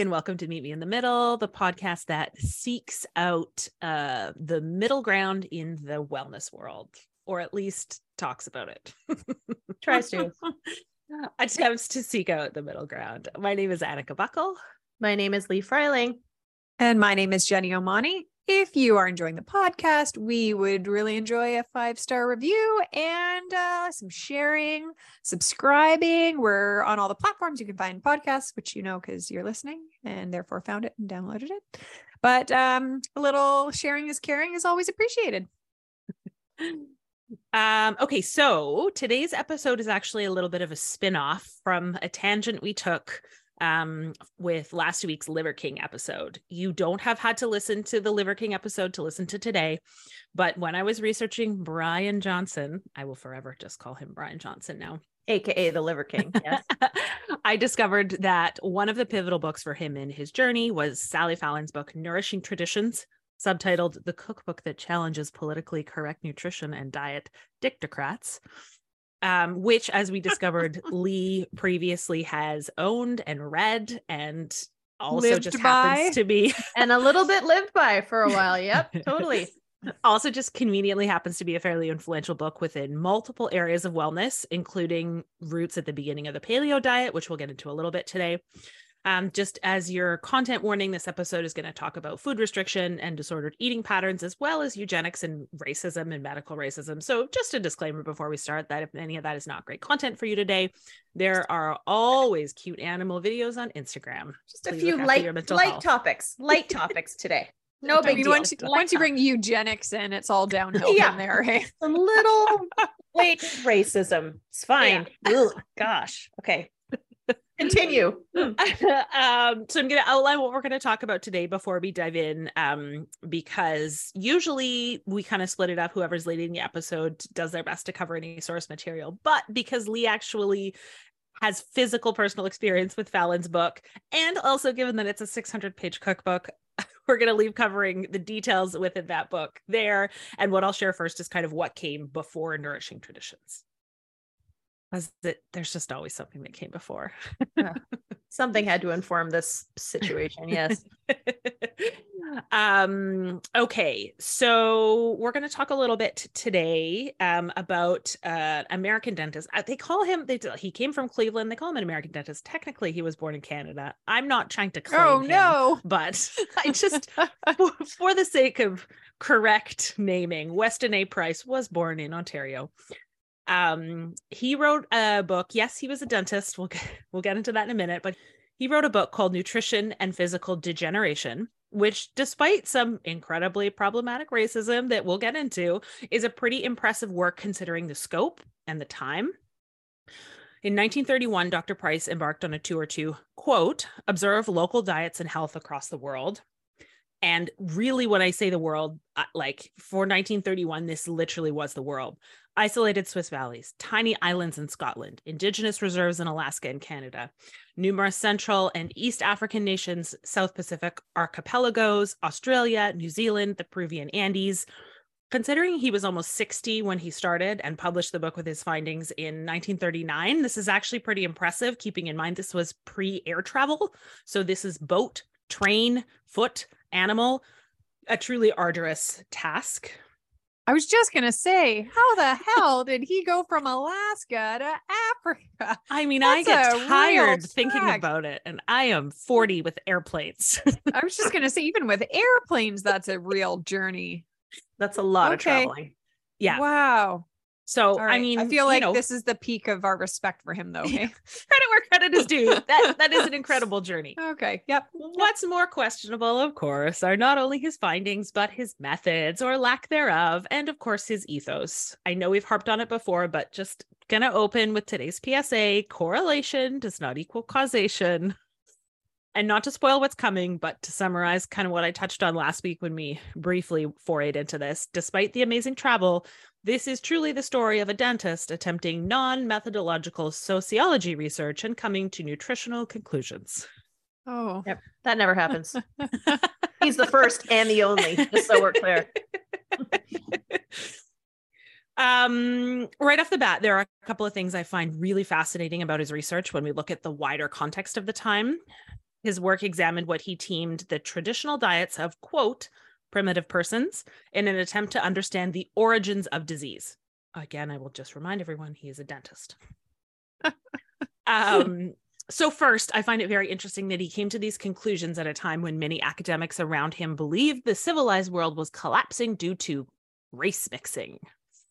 and welcome to Meet Me in the Middle, the podcast that seeks out uh, the middle ground in the wellness world, or at least talks about it. Tries to. Attempts to seek out the middle ground. My name is Annika Buckle. My name is Lee Freiling. And my name is Jenny Omani. If you are enjoying the podcast, we would really enjoy a five star review and uh, some sharing, subscribing. We're on all the platforms you can find podcasts, which you know because you're listening and therefore found it and downloaded it. But um, a little sharing is caring is always appreciated. Um, okay, so today's episode is actually a little bit of a spin off from a tangent we took um, with last week's Liver King episode. You don't have had to listen to the Liver King episode to listen to today, but when I was researching Brian Johnson, I will forever just call him Brian Johnson now. AKA the Liver King. Yes. I discovered that one of the pivotal books for him in his journey was Sally Fallon's book, Nourishing Traditions, subtitled The Cookbook That Challenges Politically Correct Nutrition and Diet Dictocrats um, which, as we discovered, Lee previously has owned and read and also lived just by. happens to be and a little bit lived by for a while. Yep, totally. also just conveniently happens to be a fairly influential book within multiple areas of wellness including roots at the beginning of the paleo diet which we'll get into a little bit today um, just as your content warning, this episode is going to talk about food restriction and disordered eating patterns, as well as eugenics and racism and medical racism. So, just a disclaimer before we start that if any of that is not great content for you today, there are always cute animal videos on Instagram. Just a few light, light topics, light topics today. No big deal. Once, once you bring eugenics in, it's all downhill yeah. from there. Hey, a little late racism. It's fine. Yeah. gosh. Okay. Continue. um, so I'm going to outline what we're going to talk about today before we dive in, um, because usually we kind of split it up. Whoever's leading the episode does their best to cover any source material, but because Lee actually has physical personal experience with Fallon's book, and also given that it's a 600 page cookbook, we're going to leave covering the details within that book there. And what I'll share first is kind of what came before Nourishing Traditions was that there's just always something that came before. yeah. Something had to inform this situation. Yes. um okay so we're going to talk a little bit today um about uh american dentist uh, they call him they he came from cleveland they call him an american dentist technically he was born in canada i'm not trying to claim oh him, no but i just for, for the sake of correct naming weston a price was born in ontario um, he wrote a book. Yes, he was a dentist. We'll get, we'll get into that in a minute, but he wrote a book called Nutrition and Physical Degeneration, which, despite some incredibly problematic racism that we'll get into, is a pretty impressive work considering the scope and the time. In 1931, Dr. Price embarked on a tour to, quote, observe local diets and health across the world. And really, when I say the world, like for 1931, this literally was the world isolated Swiss valleys, tiny islands in Scotland, indigenous reserves in Alaska and Canada, numerous Central and East African nations, South Pacific archipelagos, Australia, New Zealand, the Peruvian Andes. Considering he was almost 60 when he started and published the book with his findings in 1939, this is actually pretty impressive, keeping in mind this was pre air travel. So, this is boat, train, foot, animal, a truly arduous task I was just going to say, how the hell did he go from Alaska to Africa? I mean, That's I get tired thinking about it, and I am 40 with airplanes. I was just going to say, even with airplanes, that's a real journey. That's a lot okay. of traveling. Yeah. Wow. So right. I mean, I feel like know, this is the peak of our respect for him, though. Okay? Eh? credit where credit is due. That that is an incredible journey. Okay. Yep. What's more questionable, of course, are not only his findings, but his methods or lack thereof, and of course his ethos. I know we've harped on it before, but just gonna open with today's PSA: correlation does not equal causation. And not to spoil what's coming, but to summarize kind of what I touched on last week when we briefly forayed into this, despite the amazing travel, this is truly the story of a dentist attempting non methodological sociology research and coming to nutritional conclusions. Oh, yep. that never happens. He's the first and the only, just so we're clear. um, right off the bat, there are a couple of things I find really fascinating about his research when we look at the wider context of the time. His work examined what he deemed the traditional diets of, quote, primitive persons in an attempt to understand the origins of disease. Again, I will just remind everyone he is a dentist. um, so, first, I find it very interesting that he came to these conclusions at a time when many academics around him believed the civilized world was collapsing due to race mixing.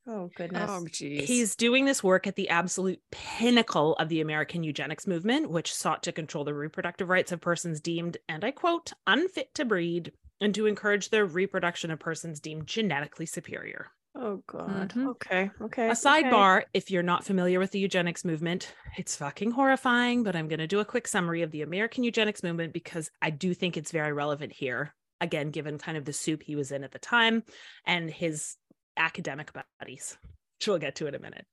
Oh goodness. Oh, geez. He's doing this work at the absolute pinnacle of the American eugenics movement, which sought to control the reproductive rights of persons deemed, and I quote, unfit to breed, and to encourage the reproduction of persons deemed genetically superior. Oh god. Mhm. Okay. Okay. A okay. sidebar if you're not familiar with the eugenics movement, it's fucking horrifying, but I'm going to do a quick summary of the American eugenics movement because I do think it's very relevant here. Again, given kind of the soup he was in at the time and his academic buddies, which we'll get to in a minute.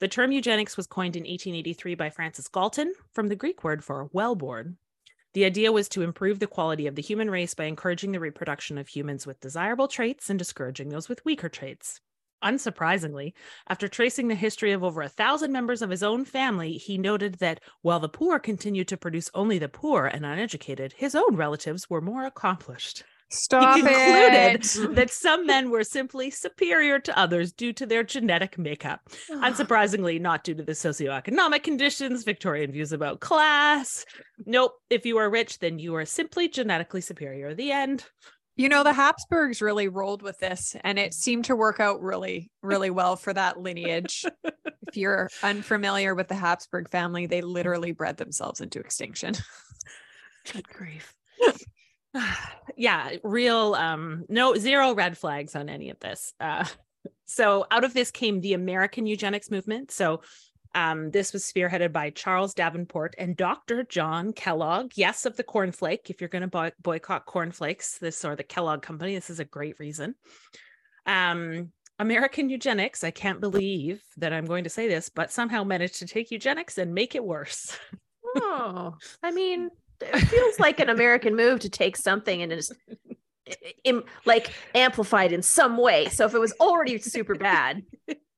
The term eugenics was coined in 1883 by Francis Galton from the Greek word for well born. The idea was to improve the quality of the human race by encouraging the reproduction of humans with desirable traits and discouraging those with weaker traits. Unsurprisingly, after tracing the history of over a thousand members of his own family, he noted that while the poor continued to produce only the poor and uneducated, his own relatives were more accomplished. Stop he concluded it. that some men were simply superior to others due to their genetic makeup. Unsurprisingly, not due to the socioeconomic conditions, Victorian views about class. Nope. If you are rich, then you are simply genetically superior. The end. You know, the Habsburgs really rolled with this and it seemed to work out really, really well for that lineage. if you're unfamiliar with the Habsburg family, they literally bred themselves into extinction. Good grief. yeah, real um no zero red flags on any of this. Uh so out of this came the American eugenics movement. So um, this was spearheaded by Charles Davenport and Dr. John Kellogg. Yes, of the cornflake. If you're going to boy- boycott cornflakes, this or the Kellogg Company, this is a great reason. Um, American eugenics. I can't believe that I'm going to say this, but somehow managed to take eugenics and make it worse. Oh, I mean, it feels like an American move to take something and just im- like amplified in some way. So if it was already super bad,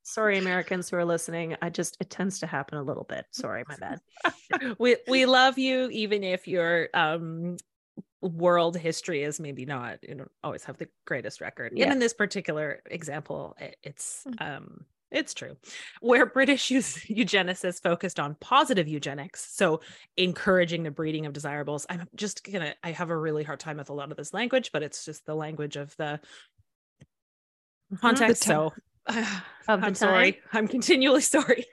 sorry, Americans who are listening, I just it tends to happen a little bit. Sorry, my bad. we we love you, even if your um world history is maybe not you don't always have the greatest record. And Yeah. in this particular example, it- it's um it's true. Where British eugenicists focused on positive eugenics, so encouraging the breeding of desirables. I'm just gonna I have a really hard time with a lot of this language, but it's just the language of the context. The time. so the I'm sorry. I'm continually sorry.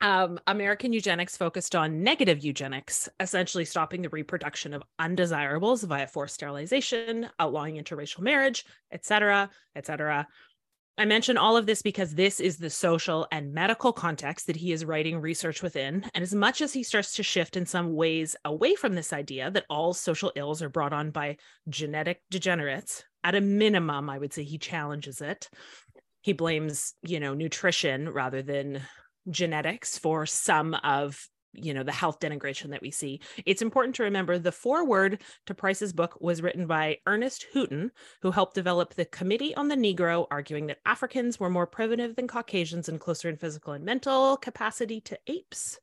um, American eugenics focused on negative eugenics, essentially stopping the reproduction of undesirables via forced sterilization, outlawing interracial marriage, etc., etc. I mention all of this because this is the social and medical context that he is writing research within. And as much as he starts to shift in some ways away from this idea that all social ills are brought on by genetic degenerates, at a minimum, I would say he challenges it. He blames, you know, nutrition rather than genetics for some of you know the health denigration that we see it's important to remember the foreword to price's book was written by ernest hooton who helped develop the committee on the negro arguing that africans were more primitive than caucasians and closer in physical and mental capacity to apes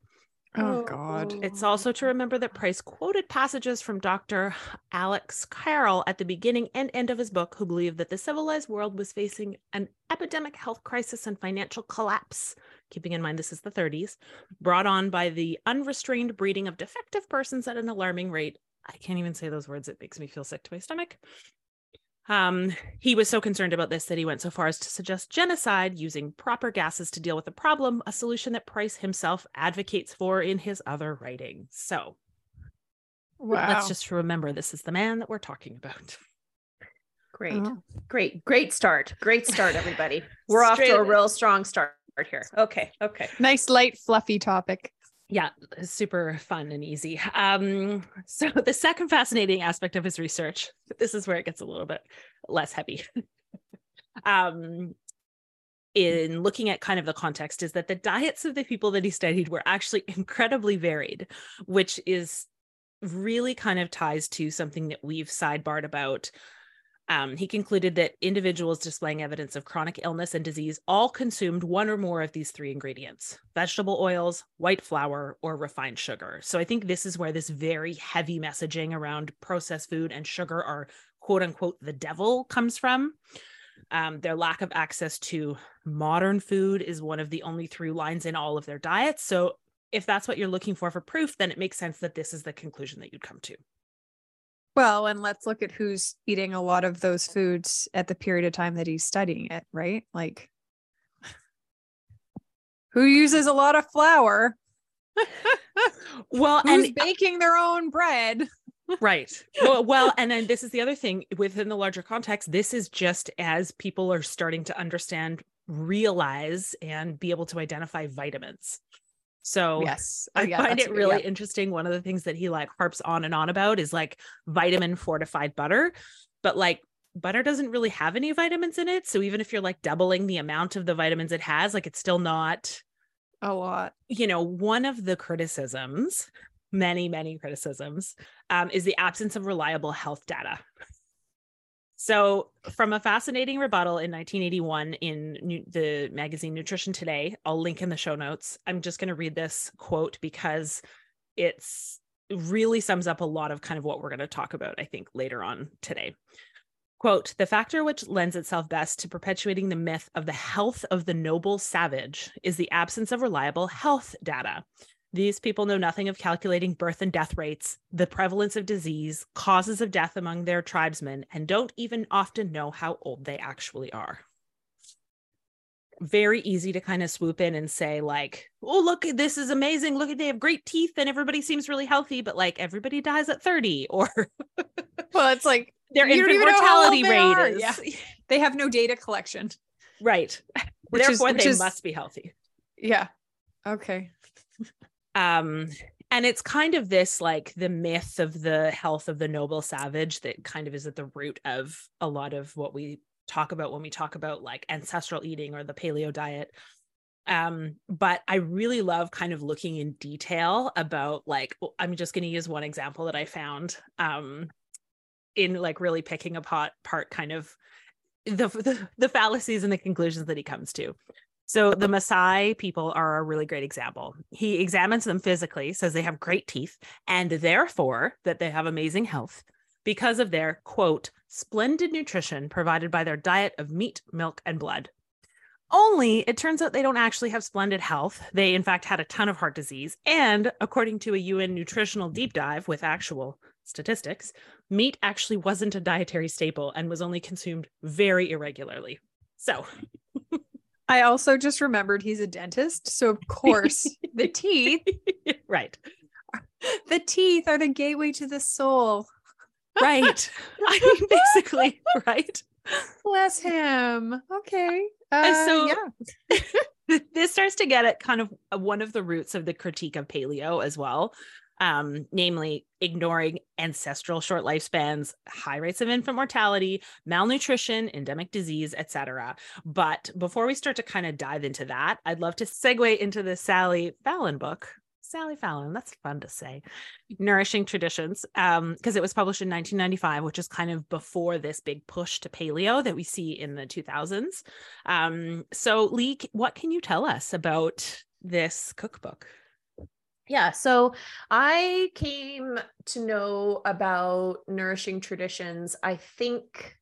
Oh, oh God. Oh. it's also to remember that Price quoted passages from Dr. Alex Carrel at the beginning and end of his book, who believed that the civilized world was facing an epidemic health crisis and financial collapse, keeping in mind this is the 30s, brought on by the unrestrained breeding of defective persons at an alarming rate. I can't even say those words, it makes me feel sick to my stomach. Um, he was so concerned about this that he went so far as to suggest genocide using proper gases to deal with the problem, a solution that Price himself advocates for in his other writings. So Wow. let's just remember this is the man that we're talking about. Great, Oh. great, great start. Great start, everybody. We're off to a real strong start here. Okay, okay. nice, light, fluffy topic. Yeah, super fun and easy. Um, so the second fascinating aspect of his research, this is where it gets a little bit less heavy. um, in looking at kind of the context, is that the diets of the people that he studied were actually incredibly varied, which is really kind of ties to something that we've sidebarred about Um, he concluded that individuals displaying evidence of chronic illness and disease all consumed one or more of these three ingredients vegetable oils, white flour, or refined sugar. So I think this is where this very heavy messaging around processed food and sugar are quote unquote the devil comes from. Um, their lack of access to modern food is one of the only through lines in all of their diets. So if that's what you're looking for for proof, then it makes sense that this is the conclusion that you'd come to. Well, and let's look at who's eating a lot of those foods at the period of time that he's studying it, right? Like who uses a lot of flour? well, Who's and baking their own bread? right. Well, well, and then this is the other thing within the larger context. This is just as people are starting to understand, realize, and be able to identify vitamins. So yes, I yeah, find it really yeah. interesting. One of the things that he like harps on and on about is like vitamin fortified butter, but like butter doesn't really have any vitamins in it. So even if you're like doubling the amount of the vitamins it has, like it's still not, a lot. you know, one of the criticisms, many, many criticisms, um, is the absence of reliable health data. So, from a fascinating rebuttal in 1981 in Nu- the magazine Nutrition Today, I'll link in the show notes. I'm just going to read this quote because it's it really sums up a lot of kind of what we're going to talk about, I think, later on today. Quote, the factor which lends itself best to perpetuating the myth of the health of the noble savage is the absence of reliable health data. These people know nothing of calculating birth and death rates, the prevalence of disease, causes of death among their tribesmen, and don't even often know how old they actually are. Very easy to kind of swoop in and say, like, oh, look, this is amazing. Look, they have great teeth and everybody seems really healthy, but like everybody dies at 30 or Well, it's like their infant even know how old mortality rate is. Yeah. they have no data collection. Right. Which is- Therefore, which they is- must be healthy. Yeah. Okay. um and it's kind of this like the myth of the health of the noble savage that kind of is at the root of a lot of what we talk about when we talk about like ancestral eating or the paleo diet. Um but i really love kind of looking in detail about like i'm just going to use one example that i found um in like really picking apart part kind of the, the the fallacies and the conclusions that he comes to so the Maasai people are a really great example. He examines them physically, says they have great teeth, and therefore that they have amazing health because of their quote splendid nutrition provided by their diet of meat, milk, and blood. Only it turns out they don't actually have splendid health. They, in fact, had a ton of heart disease. And according to a UN nutritional deep dive with actual statistics, meat actually wasn't a dietary staple and was only consumed very irregularly. So, I also just remembered he's a dentist. So of course the teeth, right. the teeth are the gateway to the soul. Right. I mean, basically, right. Bless him. Okay. Uh, so- yeah. this starts to get at kind of one of the roots of the critique of paleo as well. Um, namely, ignoring ancestral short lifespans, high rates of infant mortality, malnutrition, endemic disease, etc. But before we start to kind of dive into that, I'd love to segue into the Sally Fallon book. Sally Fallon, that's fun to say. Nourishing Traditions, um, because it was published in 1995, which is kind of before this big push to paleo that we see in the 2000s. Um, so, Lee, what can you tell us about this cookbook? Yeah, so I came to know about nourishing traditions. I think,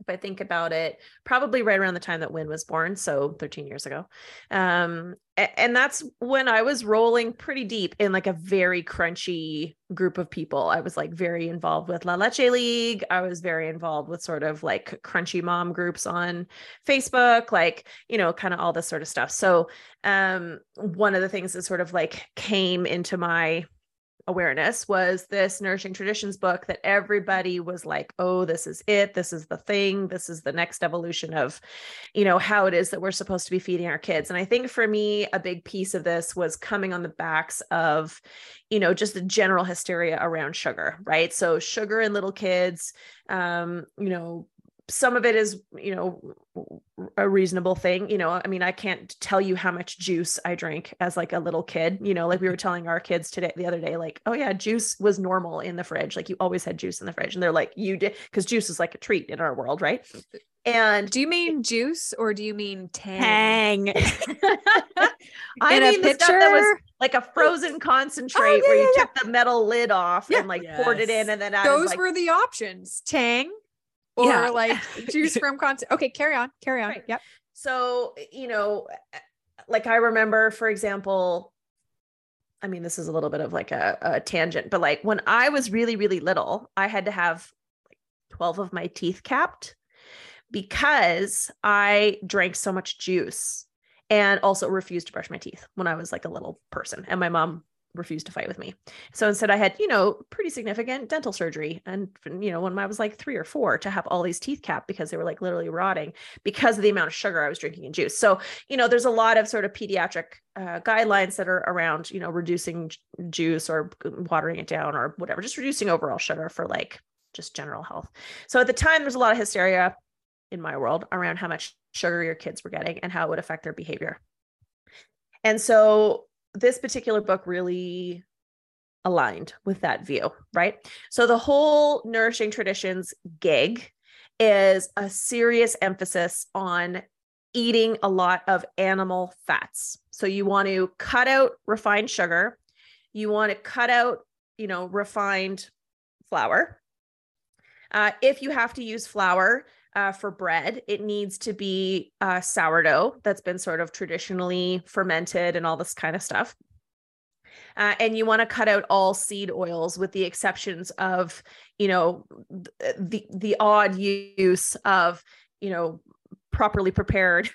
if I think about it, probably right around the time that Win was born, so 13 years ago. Um, and that's when I was rolling pretty deep in like a very crunchy group of people. I was like very involved with La Leche League. I was very involved with sort of like crunchy mom groups on Facebook, like, you know, kind of all this sort of stuff. So, um, one of the things that sort of like came into my awareness was this nourishing traditions book that everybody was like oh this is it. This is the thing. This is the next evolution of you know how it is that we're supposed to be feeding our kids. And i think for me a big piece of this was coming on the backs of you know just the general hysteria around sugar right? So sugar in little kids um you know some of it is you know a reasonable thing you know i mean i can't tell you how much juice i drank as like a little kid you know like we were telling our kids today the other day like oh yeah juice was normal in the fridge like you always had juice in the fridge and they're like you did because juice is like a treat in our world right and Do you mean juice or do you mean tang? Hang. i In mean the stuff that was like a frozen oh, concentrate Oh, yeah, where you yeah, yeah. took the metal lid off Yeah. and like poured it in and then Those like were the options. Tang or Yeah. like juice from content. Okay, carry on. Carry on. Right. Yep. so you know like i remember for example i mean this is a little bit of like a, a tangent but like when i was really really little i had to have like 12 of my teeth capped because i drank so much juice and also refused to brush my teeth when i was like a little person and my mom refused to fight with me so instead i had you know pretty significant dental surgery and you know when i was like three or four to have all these teeth capped because they were like literally rotting because of the amount of sugar I was drinking in juice. So, you know, there's a lot of sort of pediatric uh, guidelines that are around, you know, reducing juice or watering it down or whatever, just reducing overall sugar for like just general health. So at the time, there's a lot of hysteria in my world around how much sugar your kids were getting and how it would affect their behavior. And so this particular book really aligned with that view, right? So the whole nourishing traditions gig is a serious emphasis on eating a lot of animal fats. So you want to cut out refined sugar, you want to cut out, you know, refined flour. Uh, if you have to use flour uh, for bread, it needs to be uh, sourdough that's been sort of traditionally fermented and all this kind of stuff. Uh, and you want to cut out all seed oils with the exceptions of you know the the odd use of you know properly prepared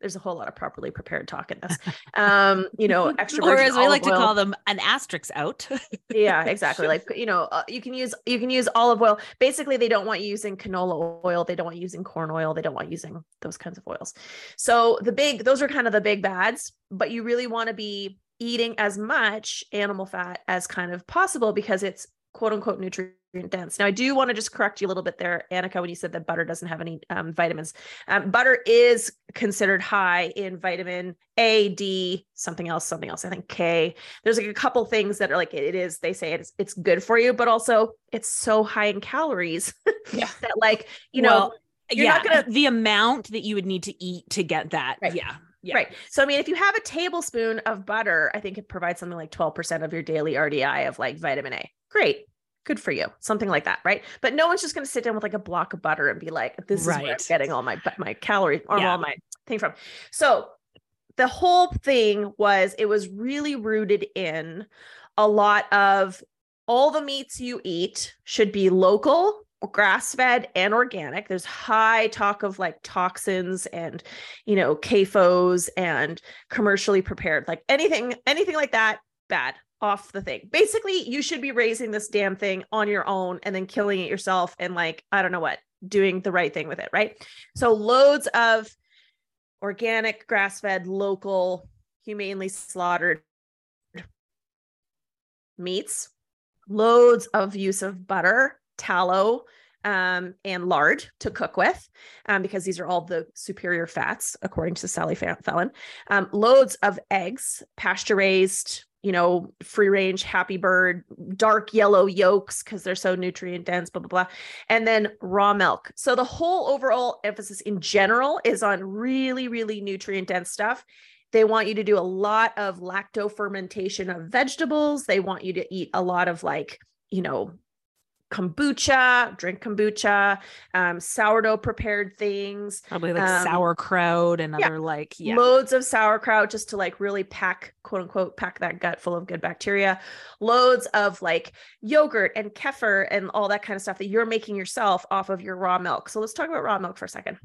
there's a whole lot of properly prepared talk in this. Um you know extra or as we like olive to call them, an asterisk out. yeah exactly. Like you know uh, you can use you can use olive oil. Basically they don't want you using canola oil. They don't want you using corn oil. They don't want you using those kinds of oils. So the big those are kind of the big bads but you really want to be eating as much animal fat as kind of possible because it's quote unquote nutrient dense now i do want to just correct you a little bit there annika when you said that butter doesn't have any um, vitamins um, butter is considered high in vitamin a d something else something else i think k there's like a couple things that are like it is they say it's it's good for you but also it's so high in calories Yeah. that like you know Well, you're yeah, not gonna- the amount that you would need to eat to get that. Right. Yeah. Yeah. right so i mean if you have a tablespoon of butter i think it provides something like 12% of your daily rdi of like vitamin a great good for you something like that right? But no one's just going to sit down with like a block of butter and be like this is where i'm getting all my my calories or Yeah. all my thing from. So the whole thing was it was really rooted in a lot of all the meats you eat should be local grass fed and organic. There's high talk of like toxins and you know CAFOs and commercially prepared like anything anything like that bad off the thing basically you should be raising this damn thing on your own and then killing it yourself and like i don't know what doing the right thing with it right so loads of organic grass fed local humanely slaughtered meats loads of use of butter tallow um, and lard to cook with, um, because these are all the superior fats, according to Sally Fallon. Um, loads of eggs, pasture raised, you know, free range, happy bird, dark yellow yolks, because they're so nutrient dense, blah, blah, blah. And then raw milk. So the whole overall emphasis in general is on really, really nutrient dense stuff. They want you to do a lot of lacto fermentation of vegetables. They want you to eat a lot of like, you know, kombucha, drink kombucha, um, sourdough prepared things, Probably like Um, sauerkraut and yeah. other like yeah. loads of sauerkraut just to like really pack, quote unquote, pack that gut full of good bacteria, loads of like yogurt and kefir and all that kind of stuff that you're making yourself off of your raw milk. So let's talk about raw milk for a second.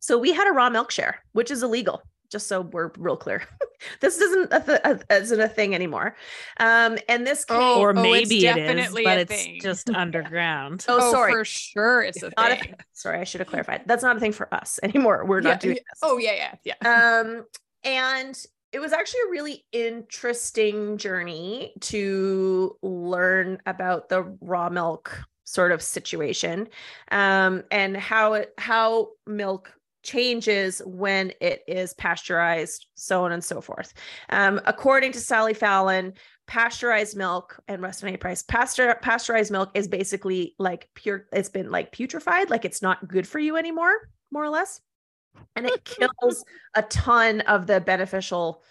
So we had a raw milk share, which is illegal. Just so we're real clear, this isn't a, th- a isn't a thing anymore. Um, and this came, Oh, or it's maybe it is, definitely but it's thing. just underground. oh, sorry, for sure, it's a not thing. thing. Sorry, I should have clarified. That's not a thing for us anymore. We're Yeah, not doing yeah. this. Oh yeah, yeah, yeah. um and it was actually a really interesting journey to learn about the raw milk sort of situation um, and how it how milk changes when it is pasteurized so on and so forth um, according to sally fallon pasteurized milk and A. Price. Pasteur, pasteurized milk is basically like pure, it's been like putrefied, like it's not good for you anymore, more or less. And it kills a ton of the beneficial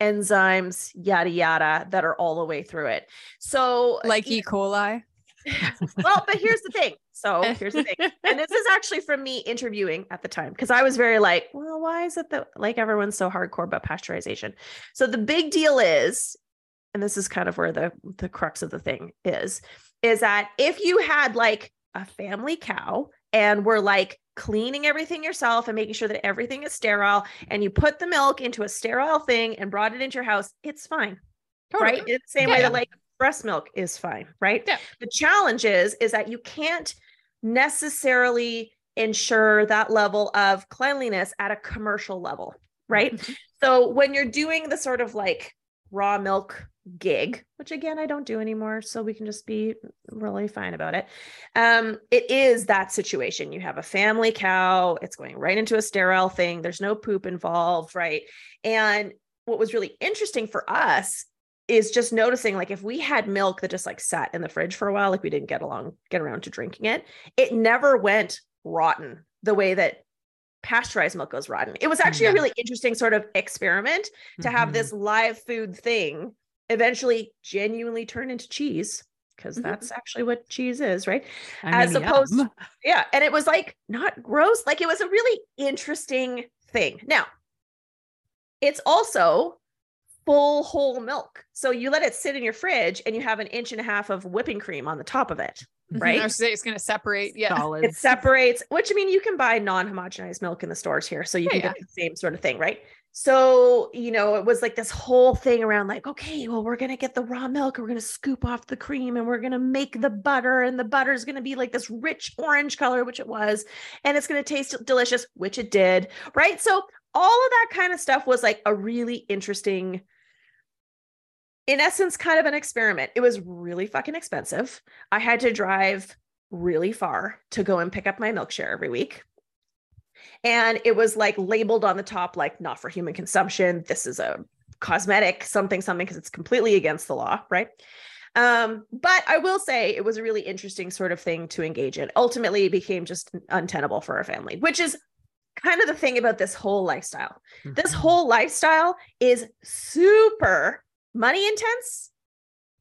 enzymes, yada, yada, that are all the way through it. So, like E. coli. well, but here's the thing. So here's the thing. And this is actually from me interviewing at the time because I was very like, well, why is it that like everyone's so hardcore about pasteurization? So the big deal is and this is kind of where the the crux of the thing is is that if you had like a family cow and we're like cleaning everything yourself and making sure that everything is sterile and you put the milk into a sterile thing and brought it into your house it's fine totally. right in the same yeah, way that like breast milk is fine right yeah. the challenge is is that you can't necessarily ensure that level of cleanliness at a commercial level right mm-hmm. so when you're doing the sort of like raw milk gig, which again I don't do anymore, so we can just be really fine about it. Um, it is that situation. You have a family cow, it's going right into a sterile thing. There's no poop involved, right? And what was really interesting for us is just noticing like if we had milk that just like sat in the fridge for a while, like we didn't get along, get around to drinking it, it never went rotten the way that pasteurized milk goes rotten. It was actually yeah. a really interesting sort of experiment to have mm-hmm. this live food thing eventually genuinely turn into cheese because mm-hmm. that's actually what cheese is, right? I As opposed, yum. yeah. And it was like not gross, like it was a really interesting thing. Now, it's also full whole milk. So you let it sit in your fridge and you have an inch and a half of whipping cream on the top of it. Mm-hmm. Right. it's going to separate. Yeah. Solids. It separates, which I mean, you can buy non homogenized milk in the stores here. So you yeah, can yeah. get the same sort of thing. Right so you know it was like this whole thing around like okay well we're gonna get the raw milk we're gonna scoop off the cream and we're gonna make the butter and the butter is gonna be like this rich orange color which it was and it's gonna taste delicious which it did right so all of that kind of stuff was like a really interesting in essence kind of an experiment it was really fucking expensive i had to drive really far to go and pick up my milk share every week and it was like labeled on the top like not for human consumption this is a cosmetic something something because it's completely against the law right um, but I will say it was a really interesting sort of thing to engage in. Ultimately, it became just untenable for our family, which is kind of the thing about this whole lifestyle. Mm-hmm. This whole lifestyle is super money intense,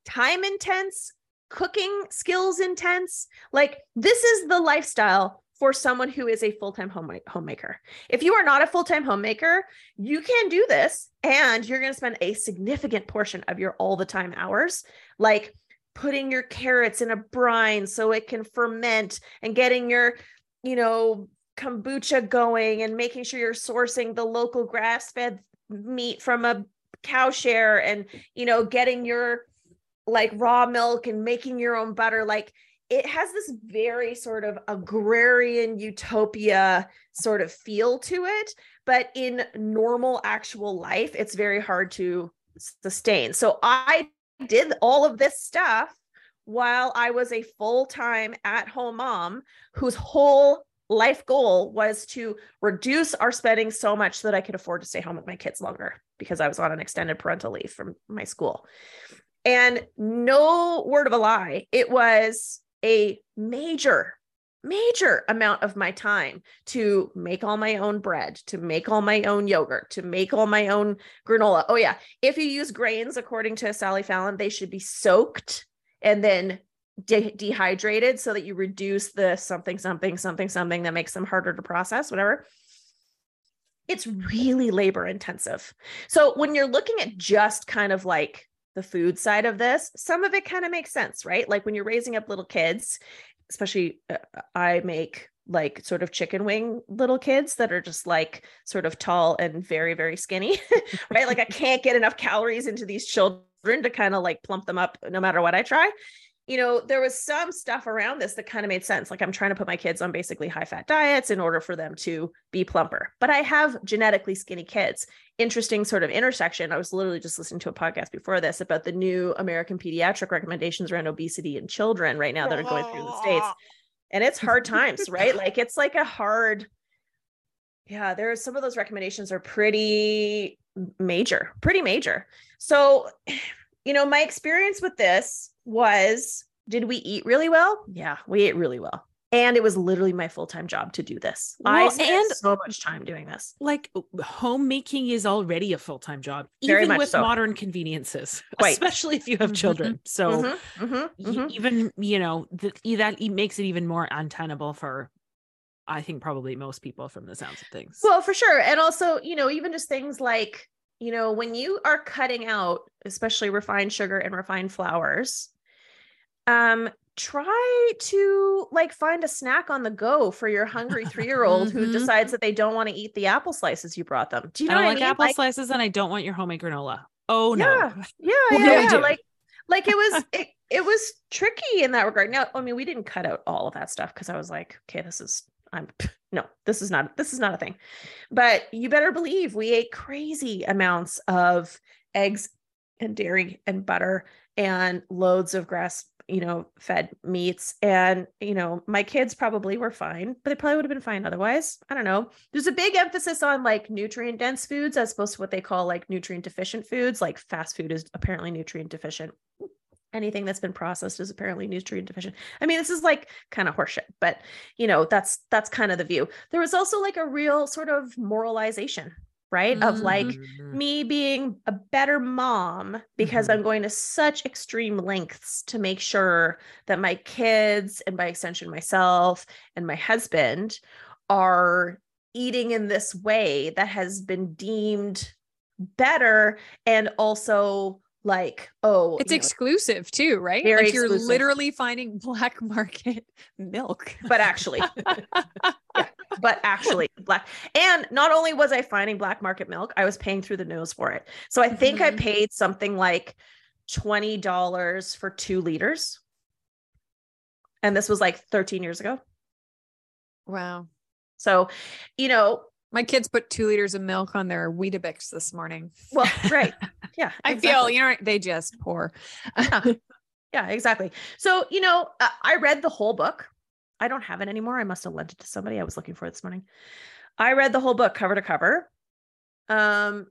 time intense, cooking skills intense. Like, this is the lifestyle for someone who is a full-time home homemaker. If you are not a full-time homemaker, you can do this and you're going to spend a significant portion of your all the time hours like putting your carrots in a brine so it can ferment and getting your, you know, kombucha going and making sure you're sourcing the local grass-fed meat from a cow share and, you know, getting your like raw milk and making your own butter like it has this very sort of agrarian utopia sort of feel to it but in normal actual life it's very hard to sustain. So i did all of this stuff while i was a full-time at-home mom whose whole life goal was to reduce our spending so much that i could afford to stay home with my kids longer because i was on an extended parental leave from my school and no word of a lie it was a major major amount of my time to make all my own bread, to make all my own yogurt, to make all my own granola. Oh, yeah. If you use grains, according to Sally Fallon, they should be soaked and then de- dehydrated so that you reduce the something, something, something, something that makes them harder to process, whatever. It's really labor intensive. So when you're looking at just kind of like the food side of this, some of it kind of makes sense, right? Like when you're raising up little kids, especially uh, I make like sort of chicken wing little kids that are just like sort of tall and very very skinny right like i can't get enough calories into these children to kind of like plump them up no matter what i try you know there was some stuff around this that kind of made sense like i'm trying to put my kids on basically high fat diets in order for them to be plumper but i have genetically skinny kids interesting sort of intersection. I was literally just listening to a podcast before this about the new American pediatric recommendations around obesity in children right now that are going through the states. And it's hard times, right? Like it's like a hard yeah, there are some of those recommendations are pretty major, pretty major. So, you know, my experience with this was did we eat really well? Yeah, we ate really well. And it was literally my full-time job to do this. I spent so much time doing this. like homemaking is already a full-time job Very even much with so. modern conveniences Quite. especially if you have Mhm. children so Mhm, mhm, y- mhm. even you know th- e- that makes it even more untenable for i think probably most people from the sounds of things Well, for sure. And also, you know, even just things like, you know, when you are cutting out, especially refined sugar and refined flours, um, try to like find a snack on the go for your hungry three-year-old who Mhm. decides that they don't want to eat the apple slices you brought them. Do you i don't like I mean? apple Like, slices and i don't want your homemade granola oh no Yeah. yeah, yeah, yeah. Like, like it was, it, it was tricky in that regard. Now, I mean, we didn't cut out all of that stuff because I was like, okay, this is, I'm, no, this is not, this is not a thing. But you better believe we ate crazy amounts of eggs and dairy and butter and loads of grass, you know, fed meats. And, you know, my kids probably were fine, but they probably would have been fine otherwise. I don't know. There's a big emphasis on like nutrient dense foods as opposed to what they call like nutrient deficient foods. Like fast food is apparently nutrient deficient. Anything that's been processed is apparently nutrient deficient. I mean, this is like kind of horseshit, but you know, that's that's kind of the view. There was also like a real sort of moralization, right? Of like Mhm. me being a better mom because Mhm. I'm going to such extreme lengths to make sure that my kids and by extension myself and my husband are eating in this way that has been deemed better and also like oh It's you know, exclusive too, right? Very like you're exclusive. literally finding black market milk. but actually but actually black and not only was i finding black market milk i was paying through the nose for it so i think i Mhm. paid something like $20 for two liters and this was like 13 years ago Wow. so you know My kids put two liters of milk on their Weetabix this morning. well right yeah I feel, you know, they just pour. yeah exactly so you know uh, i read the whole book i don't have it anymore. I must have lent it to somebody i was looking for it this morning. I read the whole book cover to cover. Um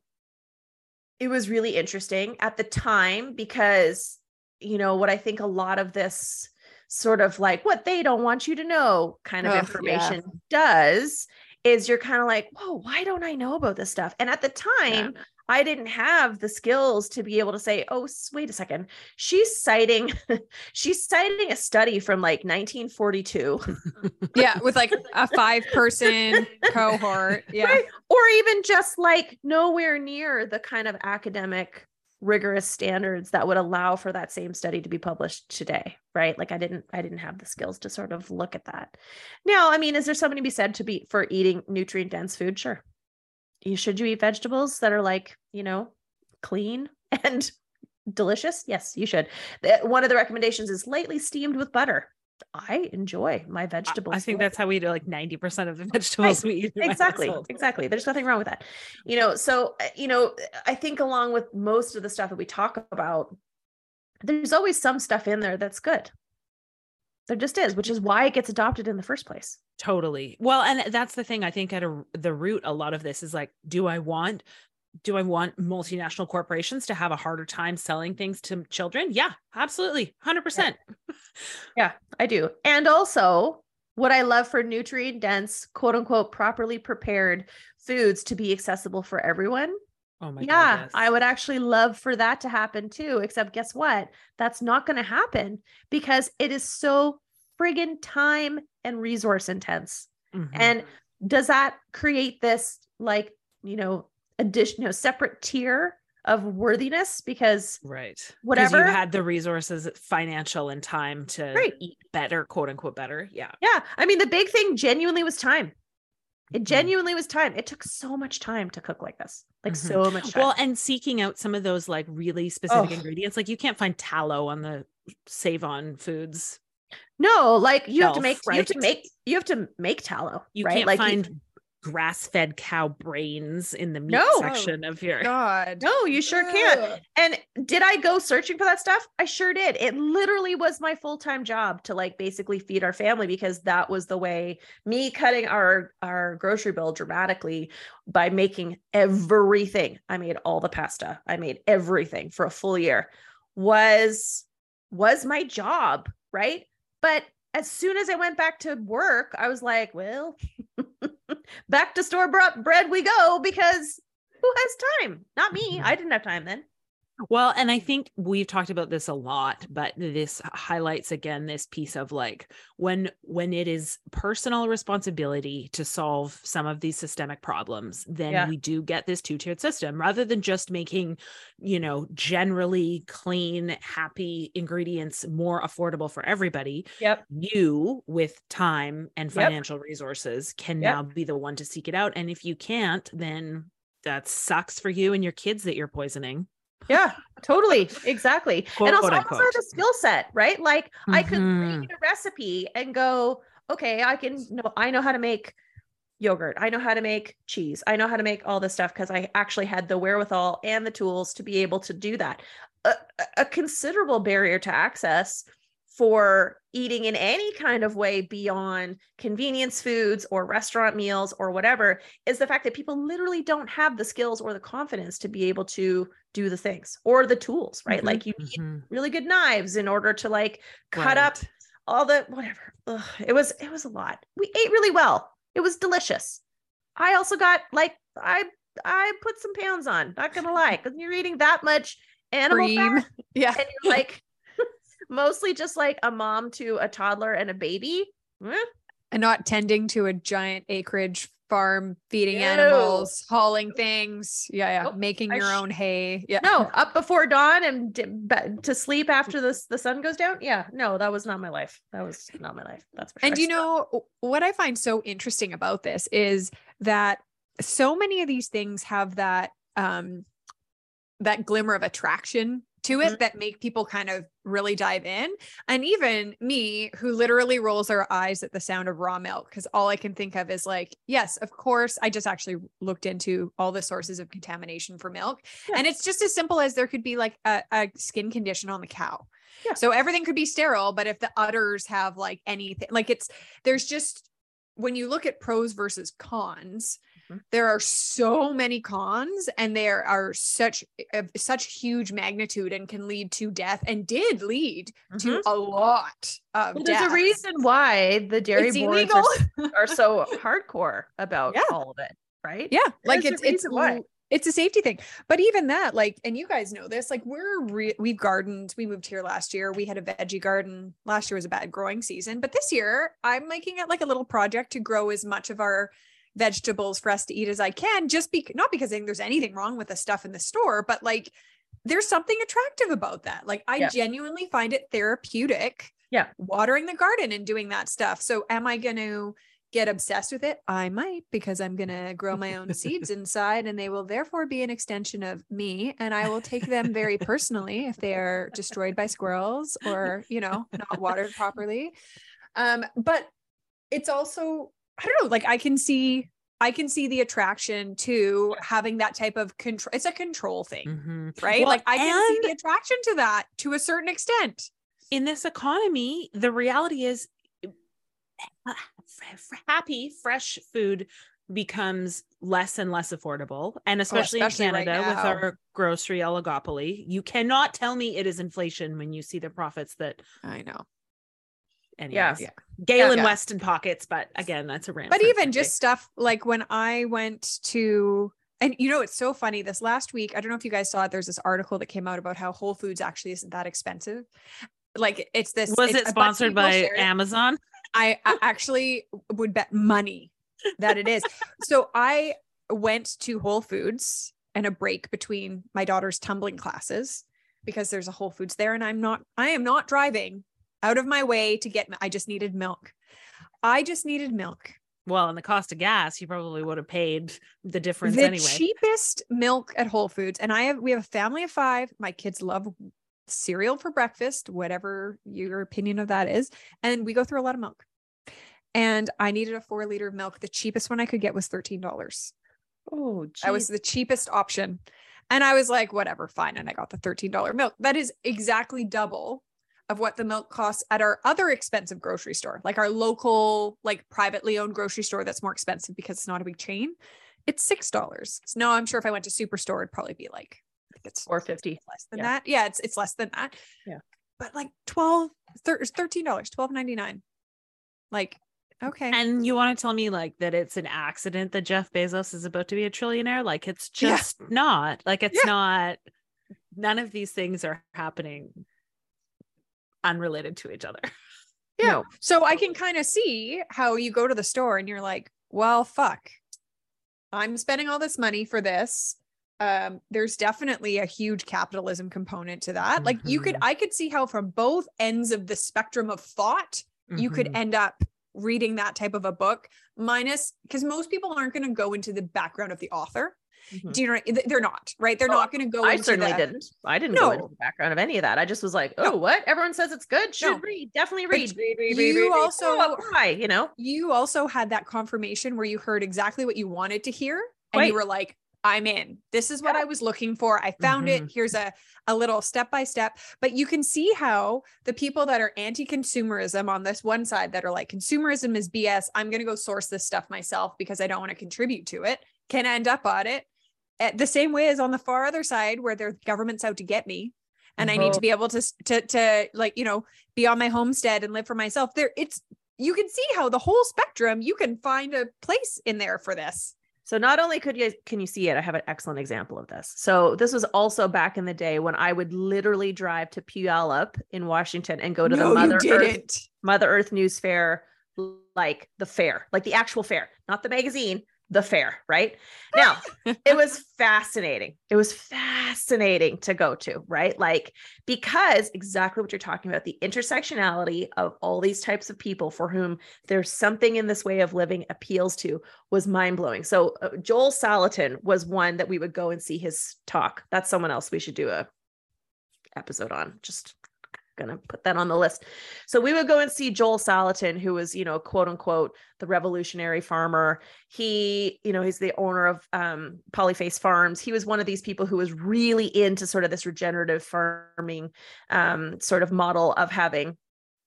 it was really interesting at the time because you know what i think a lot of this sort of like what they don't want you to know kind of yeah. information does is you're kind of like whoa why don't i know about this stuff? And at the time I didn't have the skills to be able to say, oh, wait a second. She's citing, she's citing a study from like 1942, yeah, with like a five person cohort. Yeah. Right. or even just like nowhere near the kind of academic rigorous standards that would allow for that same study to be published today right like i didn't i didn't have the skills to sort of look at that now i mean is there something to be said to be for eating nutrient dense food sure you should you eat vegetables that are like you know clean and delicious? Yes you should. One of the recommendations is lightly steamed with butter. I enjoy my vegetables I think that's how we do like 90% of the vegetables we eat. exactly exactly. There's nothing wrong with that. You know so uh, you know i think along with most of the stuff that we talk about there's always some stuff in there that's good there just is which is why it gets adopted in the first place Totally. Well, and that's the thing. I think at a, the root, a lot of this is like, do I want, do I want multinational corporations to have a harder time selling things to children? Yeah, absolutely, hundred percent. yeah i do and also what i love for nutrient dense quote unquote properly prepared foods to be accessible for everyone Oh my yeah, god. yes. I would actually love for that to happen too. Except guess what? That's not going to happen because it is so friggin' time and resource intense. Mhm. And does that create this like, you know, addition, you know, separate tier of worthiness? Because right whatever- you had the resources, financial and time to Right. eat better, quote unquote, better. Yeah. yeah, I mean, the big thing genuinely was time. It genuinely was time. It took so much time to cook like this, like Mhm. so much time. Well, and seeking out some of those like really specific Oh. ingredients, like you can't find tallow on the Save On Foods. no, like you have to make, you have to make, you have to make tallow. You right? can't like you- find grass-fed cow brains in the meat No. section of your God. No, you sure can't. And did I go searching for that stuff? I sure did. It literally was my full-time job to like basically feed our family because that was the way me cutting our our grocery bill dramatically by making everything. I made all the pasta. I made everything for a full year was was my job, right? But as soon as I went back to work, I was like, well, back to store bought bread we go because who has time? Not me. Hmm. I didn't have time then. Well, and I think we've talked about this a lot, but this highlights again this piece of like when when it is personal responsibility to solve some of these systemic problems, then Yeah. we do get this two-tiered system rather than just making, you know, generally clean, happy ingredients more affordable for everybody. Yep. You with time and Yep. financial resources can Yep. now be the one to seek it out. And if you can't, then that sucks for you and your kids that you're poisoning. Yeah, totally. Exactly. Quote, and also quote, also unquote. the skill set, right? Like I could read mm-hmm. a recipe and go, okay, I can know I know how to make yogurt. I know how to make cheese. I know how to make all this stuff because I actually had the wherewithal and the tools to be able to do that. A, a- a considerable barrier to access for eating in any kind of way beyond convenience foods or restaurant meals or whatever is the fact that people literally don't have the skills or the confidence to be able to do the things or the tools, right? Mhm, Like you need Mhm. really good knives in order to like cut up all the whatever. Ugh, it was it was a lot. We ate really well. It was delicious. I also got like I I put some pounds on. Not gonna lie, because you're eating that much animal Cream. fat Yeah. and you're like mostly just like a mom to a toddler and a baby. Eh, and not tending to a giant acreage farm, feeding No. animals, hauling things. Yeah, yeah. Nope. Making I your sh- own hay. Yeah. No, up before dawn and be- to sleep after the the sun goes down. Yeah, no, that was not my life. That was not my life. That's for sure. And you know what I find so interesting about this is that so many of these things have that um that glimmer of attraction to it Mhm. that make people kind of really dive in. And even me, who literally rolls our eyes at the sound of raw milk, because all I can think of is like, yes, of course. I just actually looked into all the sources of contamination for milk. Yeah. And it's just as simple as there could be like a, a skin condition on the cow. Yeah. So everything could be sterile, but if the udders have like anything, like it's there's just when you look at pros versus cons, Mhm. there are so many cons, and there are such of such huge magnitude and can lead to death, and did lead to a lot of Well, there's a reason why the dairy It's boards are, are so hardcore about Yeah. all of it, right? Yeah, like There's it's a it's why. it's a safety thing. But even that, like, and you guys know this, like we're re- we've gardened. We moved here last year. We had a veggie garden. Last year was a bad growing season, but this year I'm making it like a little project to grow as much of our vegetables for us to eat as I can. Just be not because I think there's anything wrong with the stuff in the store, but like there's something attractive about that. Like I Yeah. genuinely find it therapeutic. Yeah. watering the garden and doing that stuff. So am I going to get obsessed with it? I might because I'm going to grow my own seeds inside and they will therefore be an extension of me and I will take them very personally if they are destroyed by squirrels or, you know, not watered properly. Um but it's also I don't know, like I can see I can see the attraction to having that type of control. It's a control thing, Mhm. right? Well, like I can see the attraction to that to a certain extent. in this economy, the reality is happy, fresh food becomes less and less affordable. And especially, Oh, especially in right Canada with our grocery oligopoly, you cannot tell me it is inflation when you see the profits that, I know. Anyways, Yeah. Galen Yeah. Weston pockets. But again, that's a rant. but even just stuff like when I went to and you know it's so funny this last week I don't know if you guys saw it there's this article that came out about how Whole Foods actually isn't that expensive like it's this was it's it a bunch of sponsored by. Amazon? I, I actually would bet money that it is so I went to Whole Foods and a break between my daughter's tumbling classes because there's a Whole Foods there and I'm not I am not driving out of my way to get I just needed milk I just needed milk Well, and the cost of gas, you probably would have paid the difference anyway. the anyway. cheapest milk at Whole Foods, and I have we have a family of five. My kids love cereal for breakfast, whatever your opinion of that is, and we go through a lot of milk. and I needed a four liter of milk. The cheapest one I could get was $13. Oh, That was the cheapest option. And I was like, whatever, fine. And I got the $13 milk. That is exactly double of what the milk costs at our other expensive grocery store, like our local, like privately owned grocery store that's more expensive because it's not a big chain. It's $6. So no, I'm sure if I went to Superstore, it'd probably be like, it's four fifty. less than Yeah. that. Yeah, it's it's less than that. Yeah. But like 12 $13, $12.99. Like, okay. And you want to tell me like that it's an accident that Jeff Bezos is about to be a trillionaire? Like it's Yeah. just not. Like it's Yeah. not. None of these things are happening unrelated to each other. Yeah. No. So I can kind of see how you go to the store and you're like, well, fuck. I'm spending all this money for this. Um, there's definitely a huge capitalism component to that. Like you could, Mhm. I could see how from both ends of the spectrum of thought, you could Mhm. end up reading that type of a book, minus because most people aren't going to go into the background of the author. Mhm. Do you know? They're not, right? They're Oh, not going to go I certainly the- didn't. I didn't go into the background of any of that. I just was like, oh, No. what? Everyone says it's good. Should No. read. Definitely But read. Read, read, read, you read, also- Oh, why? You know? you also had that confirmation where you heard exactly what you wanted to hear and Right. you were like i'm in this is what i was looking for i found Mhm. it here's a, a little step by step but you can see how the people that are anti-consumerism on this one side that are like consumerism is bs i'm going to go source this stuff myself because i don't want to contribute to it can end up on it the same way as on the far other side where their government's out to get me and i need to Mhm. be able to to to like you know be on my homestead and live for myself there it's you can see how the whole spectrum you can find a place in there for this So not only could you can you see it, I have an excellent example of this. So this was also back in the day when I would literally drive to Puyallup in Washington and go to No, the Mother Earth Mother Earth News Fair, like the fair, like the actual fair, not the magazine, the fair, right? Now, it was fascinating. It was fascinating to go to, right? Like, because exactly what you're talking about the intersectionality of all these types of people for whom there's something in this way of living appeals to was mind blowing. So, uh, Joel Salatin was one that we would go and see his talk. That's someone else we should do a episode on. Just gonna put that on the list. So we would go and see Joel Salatin, who was, you know, quote unquote, the revolutionary farmer. He, you know, he's the owner of um, Polyface Farms. He was one of these people who was really into sort of this regenerative farming um, sort of model of having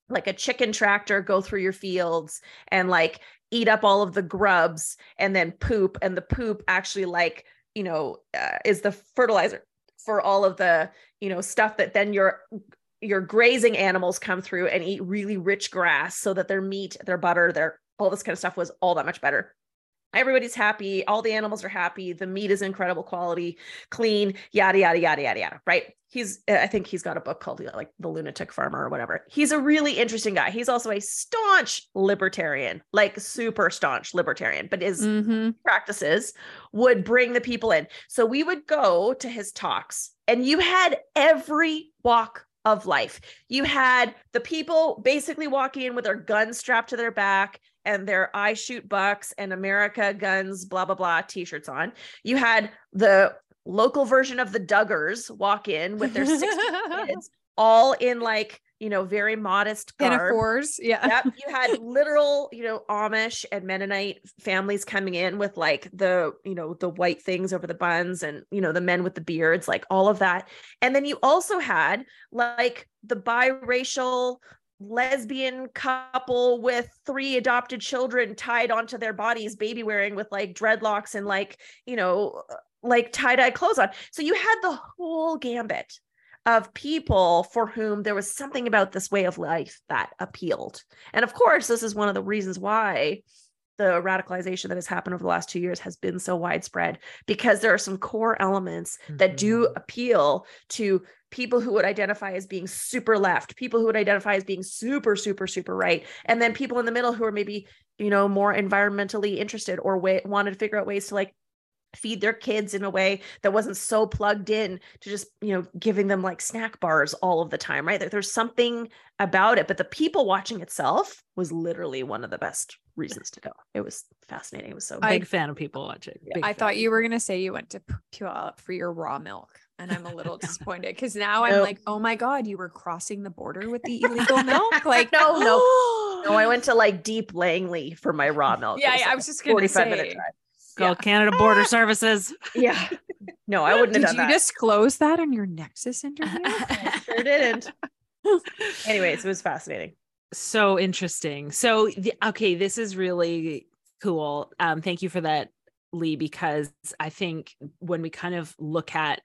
like a chicken tractor go through your fields and like eat up all of the grubs and then poop and the poop actually like you know uh, is the fertilizer for all of the you know stuff that then your your grazing animals come through and eat really rich grass so that their meat their butter their all this kind of stuff was all that much better. Everybody's happy. All the animals are happy. The meat is incredible quality clean yada yada yada yada yada right? He's i think he's got a book called like the lunatic farmer or whatever. He's a really interesting guy. He's also a staunch libertarian like super staunch libertarian but his mm-hmm. practices would bring the people in. So we would go to his talks and you had every walk of life you had the people basically walking in with their guns strapped to their back and their I shoot bucks and America guns, blah, blah, blah t-shirts on. You had the local version of the Duggars walk in with their six kids, all in like, you know, very modest pinafores yeah Yep. You had literal, you know, Amish and Mennonite families coming in with like the, you know, the white things over the buns and, you know, the men with the beards, like all of that. And then you also had like the biracial lesbian couple with three adopted children tied onto their bodies, baby wearing with like dreadlocks and like, you know, like tie dye clothes on. So you had the whole gambit of people for whom there was something about this way of life that appealed. And of course, this is one of the reasons why the radicalization that has happened over the last two years has been so widespread because there are some core elements that do Mhm. appeal to people who would identify as being super left, people who would identify as being super, super, super right, and then people in the middle who are maybe, you know, more environmentally interested or way, wanted to figure out ways to like feed their kids in a way that wasn't so plugged in to just you know giving them like snack bars all of the time right There- there's something about it but the people watching itself was literally one of the best reasons to go it was fascinating it was so Big fan of people watching. Yeah. I fan. thought you were gonna say you went to P- Puyallup for your raw milk, and I'm a little disappointed because now I'm Nope. like, oh my god, you were crossing the border with the illegal milk. Like, No, no. No, I went to like deep Langley for my raw milk. Yeah, It yeah, I was just gonna 45 minute drive. Go Yeah. Canada Border Services. Yeah. No, I wouldn't Did have you done that. Did you disclose that in your Nexus interview? I sure didn't. Anyways, it was fascinating. so interesting. So the, okay, this is really cool. Um, thank you for that, Lee, because I think when we kind of look at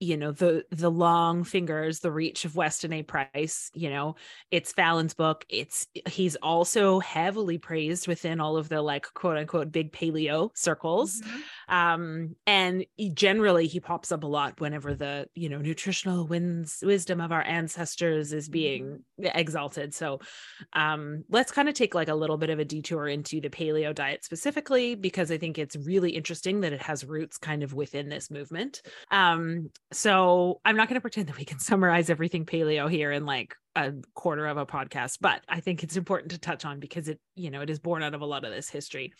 you know the the long fingers the reach of weston a. Price you know it's fallon's book. It's he's also heavily praised within all of the like quote unquote big paleo circles. Um and he- generally he pops up a lot whenever the you know nutritional wins wisdom of our ancestors is being exalted. So um let's kind of take like a little bit of a detour into the paleo diet specifically because i think it's really interesting that it has roots kind of within this movement. Um so i'm not going to pretend that we can summarize everything paleo here in like a quarter of a podcast but i think it's important to touch on because it you know it is born out of a lot of this history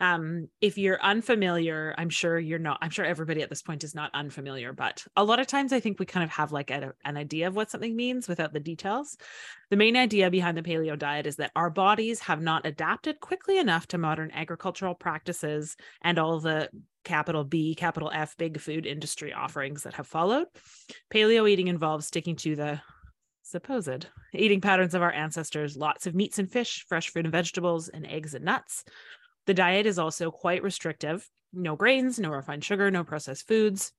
um if you're unfamiliar i'm sure you're not i'm sure everybody at this point is not unfamiliar but a lot of times i think we kind of have like a, an idea of what something means without the details the main idea behind the paleo diet is that our bodies have not adapted quickly enough to modern agricultural practices and all the capital B, capital F, big food industry offerings that have followed. Paleo eating involves sticking to the supposed eating patterns of our ancestors lots of meats and fish, fresh fruit and vegetables, and eggs and nuts. The diet is also quite restrictive no grains, no refined sugar, no processed foods.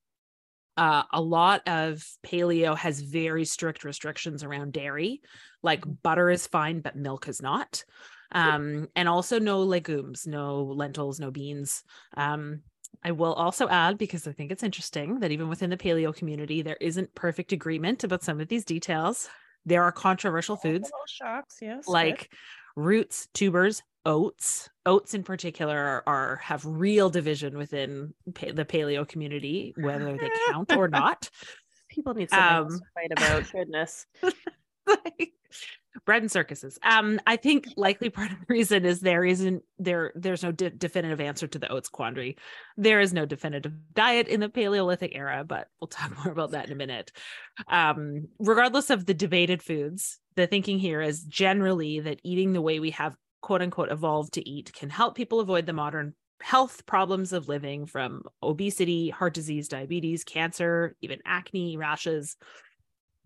Uh, a lot of paleo has very strict restrictions around dairy, like butter is fine, but milk is not. Um, and also no legumes, no lentils, no beans. Um, I will also add, because I think it's interesting that even within the paleo community, there isn't perfect agreement about some of these details. There are controversial foods shocks, yes. good. like roots, tubers, oats. Oats in particular are, are have real division within pa- the paleo community, whether they count or not. people need something um, to fight about. Goodness. like bread and circuses. Um, I think likely part of the reason is there isn't there there's no de- definitive answer to the oats quandary. There is no definitive diet in the Paleolithic era, but we'll talk more about that in a minute. Um, regardless of the debated foods, the thinking here is generally that eating the way we have quote unquote evolved to eat can help people avoid the modern health problems of living from obesity, heart disease, diabetes, cancer, even acne, rashes.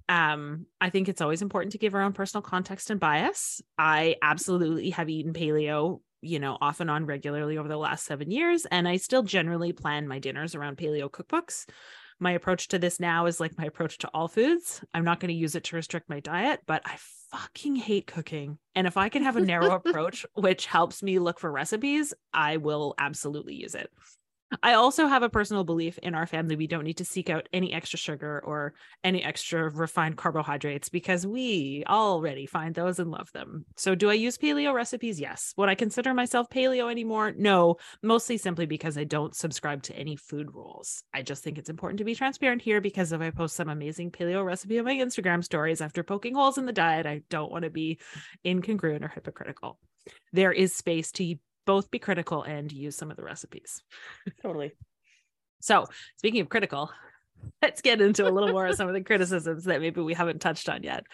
Um i think it's always important to give our own personal context and bias. I absolutely have eaten paleo you know off and on regularly over the last seven years and i still generally plan my dinners around paleo cookbooks. My approach to this now is like my approach to all foods. I'm not going to use it to restrict my diet but i fucking hate cooking. And if i can have a narrow approach which helps me look for recipes i will absolutely use it I also have a personal belief in our family we don't need to seek out any extra sugar or any extra refined carbohydrates because we already find those and love them. So, do I use paleo recipes? Yes. Would I consider myself paleo anymore? No, mostly simply because I don't subscribe to any food rules. I just think it's important to be transparent here because if I post some amazing paleo recipe on my Instagram stories after poking holes in the diet, I don't want to be incongruent or hypocritical. There is space to both be critical and use some of the recipes. Totally. So, speaking of critical, let's get into a little more of some of the criticisms that maybe we haven't touched on yet.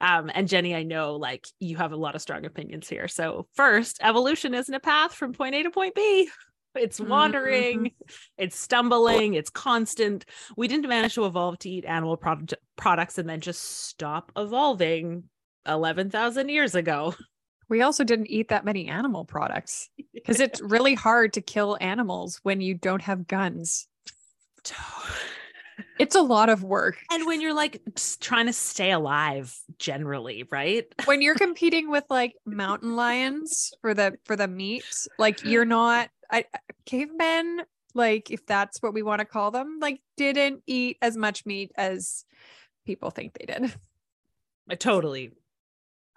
Um, and Jenny, I know like you have a lot of strong opinions here. So, first, evolution isn't a path from point A to point B. It's wandering, it's stumbling, it's constant. We didn't manage to evolve to eat animal product- products and then just stop evolving 11,000 years ago. We also didn't eat that many animal products because it's really hard to kill animals when you don't have guns. It's a lot of work. and when you're like trying to stay alive generally, right? When you're competing with like mountain lions for the for the meat, like you're not I cavemen, like if that's what we want to call them, like didn't eat as much meat as people think they did. I Totally.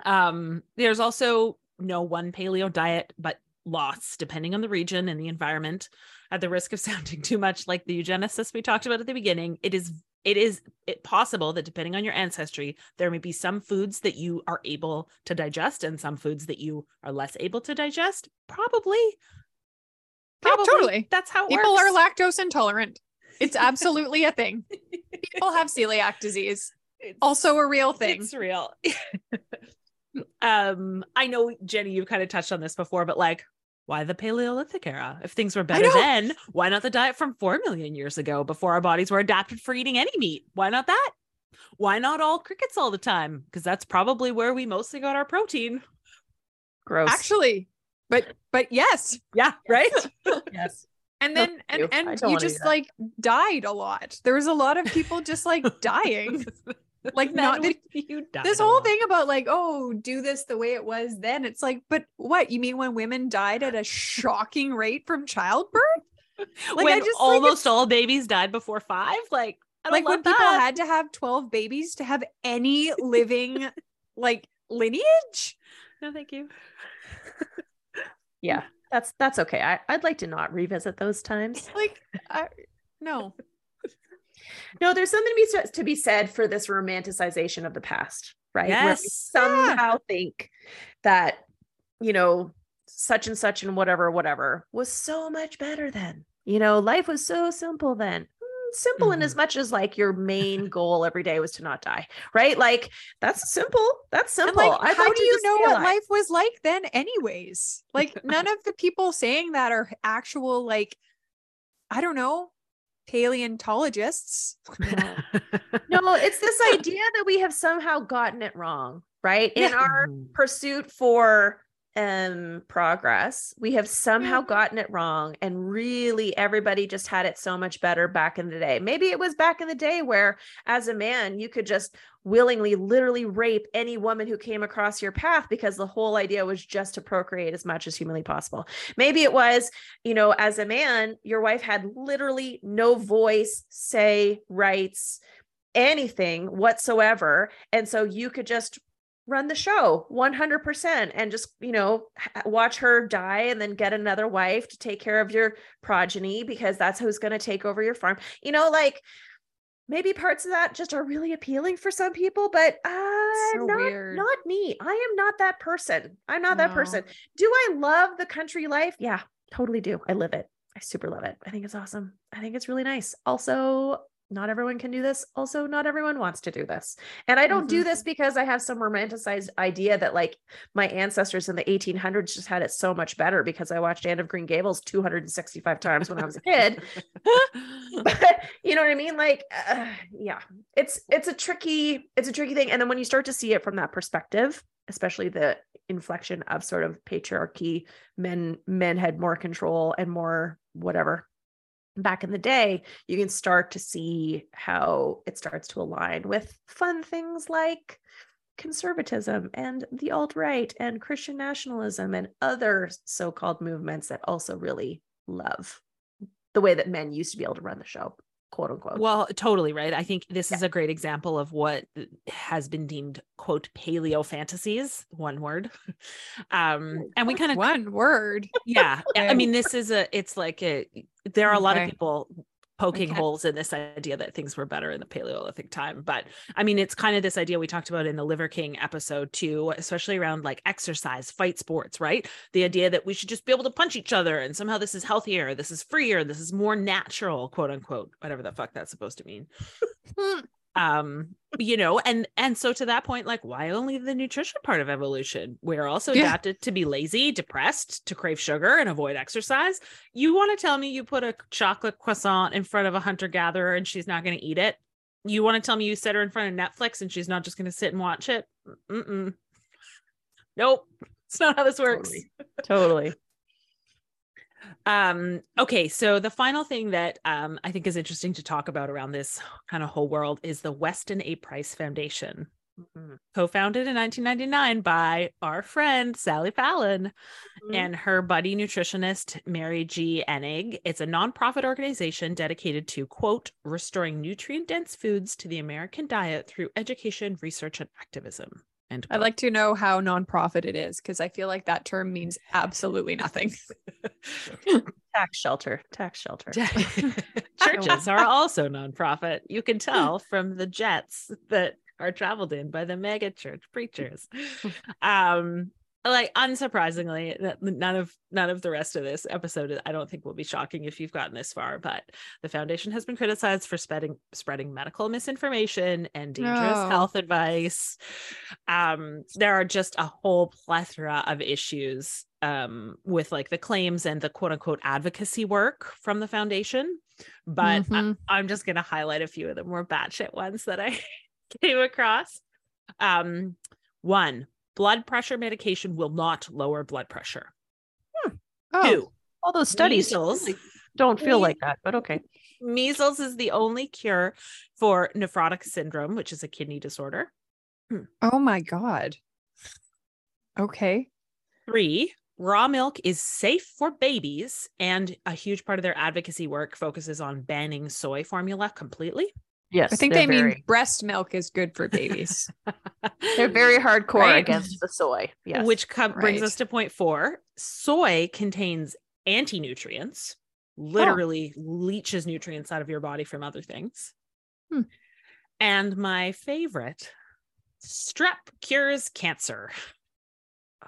Um, there's also no one paleo diet, but lots depending on the region and the environment. At the risk of sounding too much like the eugenicist we talked about at the beginning, it is it is it possible that depending on your ancestry, there may be some foods that you are able to digest and some foods that you are less able to digest. Probably. Yeah, Probably. totally. That's how People works. are lactose intolerant. It's absolutely a thing. People have celiac disease. It's- Also a real thing. It's real. Um, I know Jenny, you've kind of touched on this before, but like, why the Paleolithic era? If things were better then, why not the diet from four million years ago before our bodies were adapted for eating any meat? Why not that? Why not all crickets all the time? Because that's probably where we mostly got our protein. Gross. Actually, but but yes. Yeah, right. yes. And then and. And you just like died a lot. There was a lot of people just like dying. Like, not that- you died this whole lot. thing about like, oh, do this the way it was then. It's like, but what? You mean when women died at a shocking rate from childbirth? Like when I just like, almost all babies died before five. Like, I don't like when love people had to have 12 babies to have any living like lineage. no, thank you. Yeah. That's that's okay. I, I'd like to not revisit those times. Like, I, no. No, there's something to be to be said for this romanticization of the past, right? Where we Yes. somehow think that, you know, such and such and whatever, whatever was so much better then. You know, life was so simple then. Mm, Simple in as much as like your main goal every day was to not die, right? Like that's simple. That's And simple. like, how like do you know what alive. life was like then, anyways? Like, none of the people saying that are actual, like, I don't know, paleontologists. No, it's this idea that we have somehow gotten it wrong, right? In Yeah. our Mhm. pursuit for um progress. We have somehow Mhm. gotten it wrong and really everybody just had it so much better back in the day. Maybe it was back in the day where as a man you could just willingly literally rape any woman who came across your path because the whole idea was just to procreate as much as humanly possible. Maybe it was you know as a man your wife had literally no voice say rights anything whatsoever and so you could just run the show 100% and just you know watch her die and then get another wife to take care of your progeny because that's who's going to take over your farm. You know like maybe parts of that just are really appealing for some people but uh So not, weird. not me. I am not that person. I'm not that person. Do i love the country life? Yeah totally do. I live it. I super love it. I think it's awesome. I think it's really nice. Also not everyone can do this. Also not everyone wants to do this. And i don't do Mhm. this because i have some romanticized idea that like my ancestors in the 1800s just had it so much better because i watched anne of green gables 265 times when i was a kid. But you know what i mean? Like uh, yeah it's it's a tricky it's a tricky thing. And then when you start to see it from that perspective especially the inflection of sort of patriarchy men men had more control and more whatever back in the day you can start to see how it starts to align with fun things like conservatism and the alt-right and christian nationalism and other so-called movements that also really love the way that men used to be able to run the show quote unquote Well, totally right. I think this Yeah. is a great example of what has been deemed quote paleo fantasies, one word. Um, and we kind of One word. yeah. I mean, this is a it's like a there are a lot of people poking Okay. holes in this idea that things were better in the Paleolithic time. But I mean, it's kind of this idea we talked about in the Liver King episode too, especially around like exercise, fight sports, right? The idea that we should just be able to punch each other and somehow this is healthier, this is freer, this is more natural, quote unquote, whatever the fuck that's supposed to mean. Hmm. Um you know and and so to that point like why only the nutrition part of evolution? We're also Yeah. adapted to be lazy depressed to crave sugar and avoid exercise. You want to tell me you put a chocolate croissant in front of a hunter gatherer and she's not going to eat it? You want to tell me you set her in front of netflix and she's not just going to sit and watch it? Mm-mm. nope. It's not how this works. Totally. Totally um okay so the final thing that um i think is interesting to talk about around this kind of whole world is the weston a price foundation Mhm. co-founded in 1999 by our friend sally fallon Mhm. and her buddy nutritionist mary g enig it's a nonprofit organization dedicated to quote restoring nutrient dense foods to the american diet through education research and activism and I'd like to know how nonprofit it is because I feel like that term means absolutely nothing. tax shelter tax shelter. Churches are also nonprofit. You can tell from the jets that are traveled in by the mega church preachers. Um like unsurprisingly none of none of the rest of this episode i don't think will be shocking if you've gotten this far but the foundation has been criticized for spreading spreading medical misinformation and dangerous health advice um there are just a whole plethora of issues um with like the claims and the quote unquote advocacy work from the foundation but I- Mhm. I'm just going to highlight a few of the more batshit ones that I came across. Um, one, blood pressure medication will not lower blood pressure. Hmm. oh, Two, All those studies Measles. don't feel like that, but okay. measles is the only cure for nephrotic syndrome, which is a kidney disorder. Hmm. oh my god. Okay. Three, raw milk is safe for babies, and a huge part of their advocacy work focuses on banning soy formula completely. Yes, I think they're they mean breast milk is good for babies. they're very hardcore Right? against the soy. Yes, Which com- brings us to point four. Soy contains anti nutrients, literally leaches nutrients out of your body from other things. Hmm. And my favorite strep cures cancer.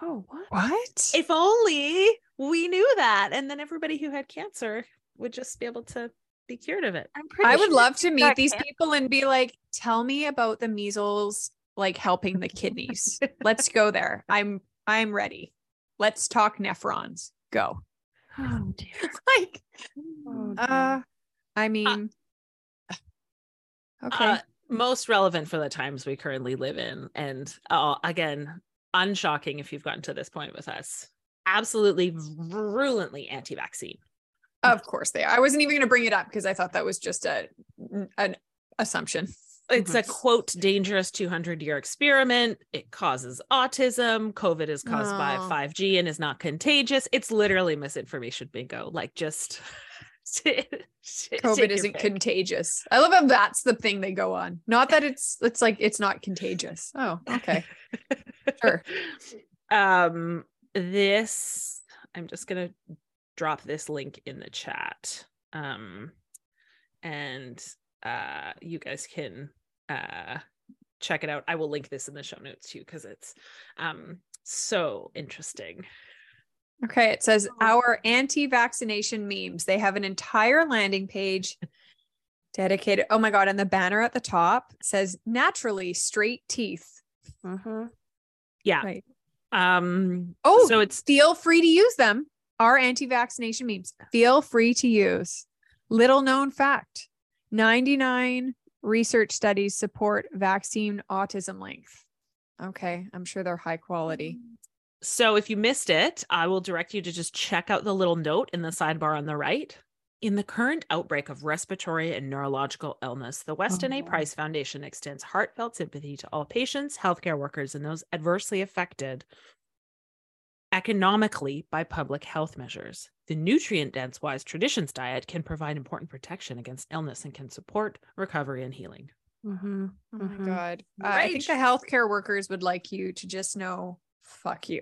oh what? what? If only we knew that. And then everybody who had cancer would just be able to be cured of it. I'm pretty. I would sure love to meet these cancer. people and be like, tell me about the measles like helping the kidneys. Let's go there. I'm I'm ready. Let's talk nephrons. Go. Oh dear. Like Oh, dear. uh I mean okay. Uh, most relevant for the times we currently live in. And uh, again, unshocking if you've gotten to this point with us. Absolutely virulently anti vaccine. Of course they are. I wasn't even going to bring it up because I thought that was just a an assumption. It's a Mhm. quote dangerous 200 year experiment. It causes autism. COVID is caused by Oh. 5G and is not contagious. It's literally misinformation bingo. Like just COVID isn't pick. contagious. I love how that's the thing they go on. Not that it's it's like it's not contagious. Oh, okay. Sure. um this i'm just gonna drop this link in the chat um and uh you guys can uh check it out i will link this in the show notes too because it's um so interesting Okay, it says Oh. our anti-vaccination memes. They have an entire landing page dedicated. Oh my god, and the banner at the top says naturally straight teeth. Mhm. yeah Right. um Oh, so it's feel free to use them. Our anti-vaccination memes. Feel free to use. Little known fact. 99 research studies support vaccine autism length. Okay, I'm sure they're high quality. So if you missed it, I will direct you to just check out the little note in the sidebar on the right. In the current outbreak of respiratory and neurological illness, the Weston A. Oh. Price Foundation extends heartfelt sympathy to all patients, healthcare workers, and those adversely affected economically by public health measures. The nutrient dense Wise Traditions diet can provide important protection against illness and can support recovery and healing. Mhm. Oh Mhm. my god. Uh, I think the healthcare workers would like you to just know fuck you.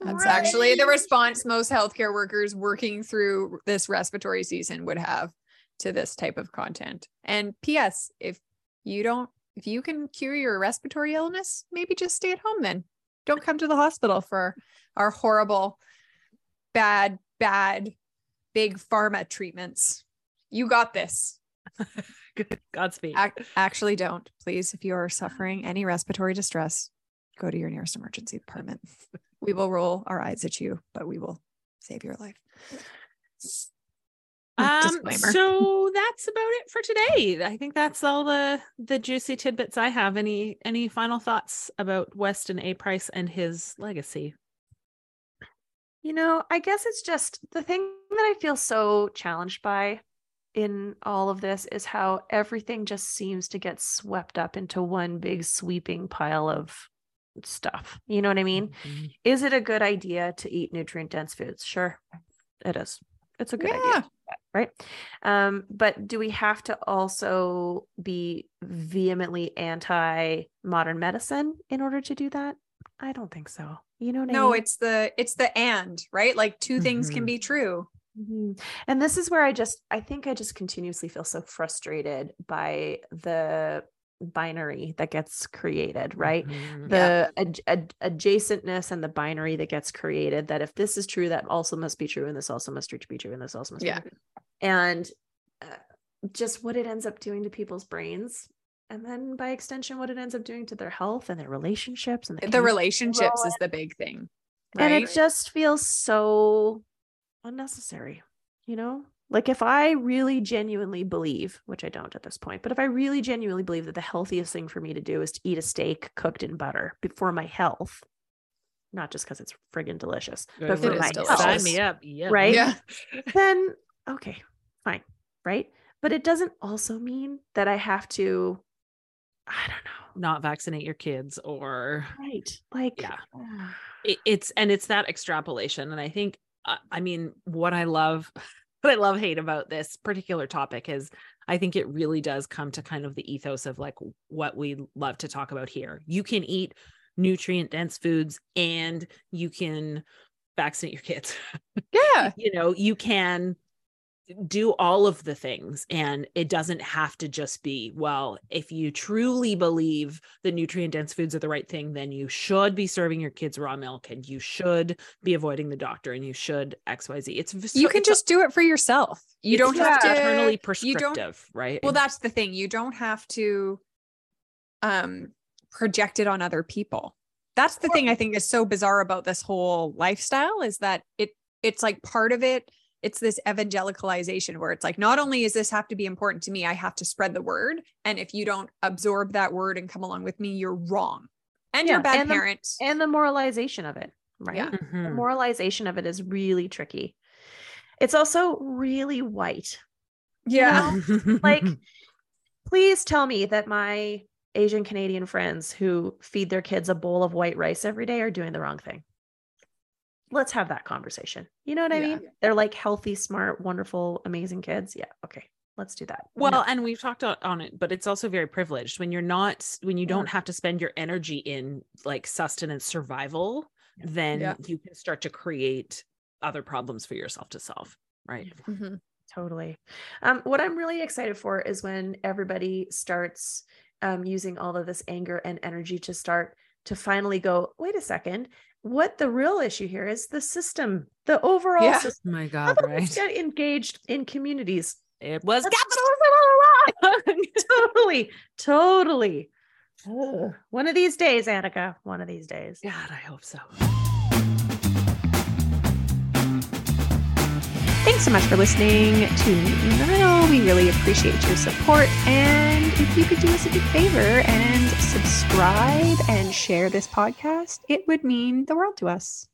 That's Rage. actually the response most healthcare workers working through this respiratory season would have to this type of content. And PS, if you don't if you can cure your respiratory illness, maybe just stay at home then. Don't come to the hospital for our horrible bad bad big pharma treatments. You got this. Godspeed. Ac- actually, don't. Please, if you are suffering any respiratory distress, go to your nearest emergency department. we will roll our eyes at you, but we will save your life. Um, so that's about it for today. I think that's all the the juicy tidbits I have. Any any final thoughts about Weston A. Price and his legacy? You know, I guess it's just the thing that I feel so challenged by in all of this is how everything just seems to get swept up into one big sweeping pile of stuff. You know what I mean? Is it a good idea to eat nutrient dense foods? Sure, it is. It's a good idea, Yeah. that, right? Um, but do we have to also be vehemently anti modern medicine in order to do that? I don't think so. You know what I No, mean? it's the it's the and right. Like 2 things can Mhm. be true. Mhm. And this is where I just, I think I just continuously feel so frustrated by the binary that gets created, right? Mhm. The ad- ad- adjacentness and the binary that gets created that if this is true, that also must be true, and this also must be true, and this also must Yeah. be true. And uh, just what it ends up doing to people's brains. And then by extension, what it ends up doing to their health and their relationships and The community relationships is the big thing. and it just feels so unnecessary you know like if i really genuinely believe which i don't at this point but if i really genuinely believe that the healthiest thing for me to do is to eat a steak cooked in butter be- for my health not just because it's friggin' delicious but It for my delicious. health Sign me up. Yeah. right Yeah. then okay fine right but it doesn't also mean that i have to i don't know Not vaccinate your kids or right like Yeah. it, it's and it's that extrapolation and i think uh, i mean what i love what i love hate about this particular topic is i think it really does come to kind of the ethos of like what we love to talk about here you can eat nutrient dense foods and you can vaccinate your kids Yeah. you know you can do all of the things and it doesn't have to just be well if you truly believe the nutrient dense foods are the right thing then you should be serving your kids raw milk and you should be avoiding the doctor and you should xyz it's You can it's a- just do it for yourself. You don't have to don't- prescriptive right Well, that's the thing. You don't have to um project it on other people. That's the thing I think is so bizarre about this whole lifestyle is that it it's like part of it it's this evangelicalization where it's like not only is this have to be important to me, I have to spread the word and if you don't absorb that word and come along with me, you're wrong. And you're a bad and the- and the moralization of it right Yeah. the Mhm. moralization of it is really tricky. It's also really white. yeah. Like, please tell me that my Asian Canadian friends who feed their kids a bowl of white rice every day are doing the wrong thing. Let's have that conversation. You know what I Yeah. mean? They're like healthy, smart, wonderful, amazing kids. Yeah. Okay. Let's do that. well No. and we've talked on it but it's also very privileged when you're not when you Yeah. don't have to spend your energy in like sustenance survival then Yeah. you can start to create other problems for yourself to solve right Mhm. Totally. Um, what I'm really excited for is when everybody starts um, using all of this anger and energy to start to finally go, wait a second, what the real issue here is the system, the overall Yeah. system. Oh my god let's right get engaged in communities? it was capitalism totally, totally. Ugh. One of these days, Annika. One of these days. god i hope so Thanks so much for listening to Nile. We really appreciate your support. And if you could do us a big favor and subscribe and share this podcast, it would mean the world to us.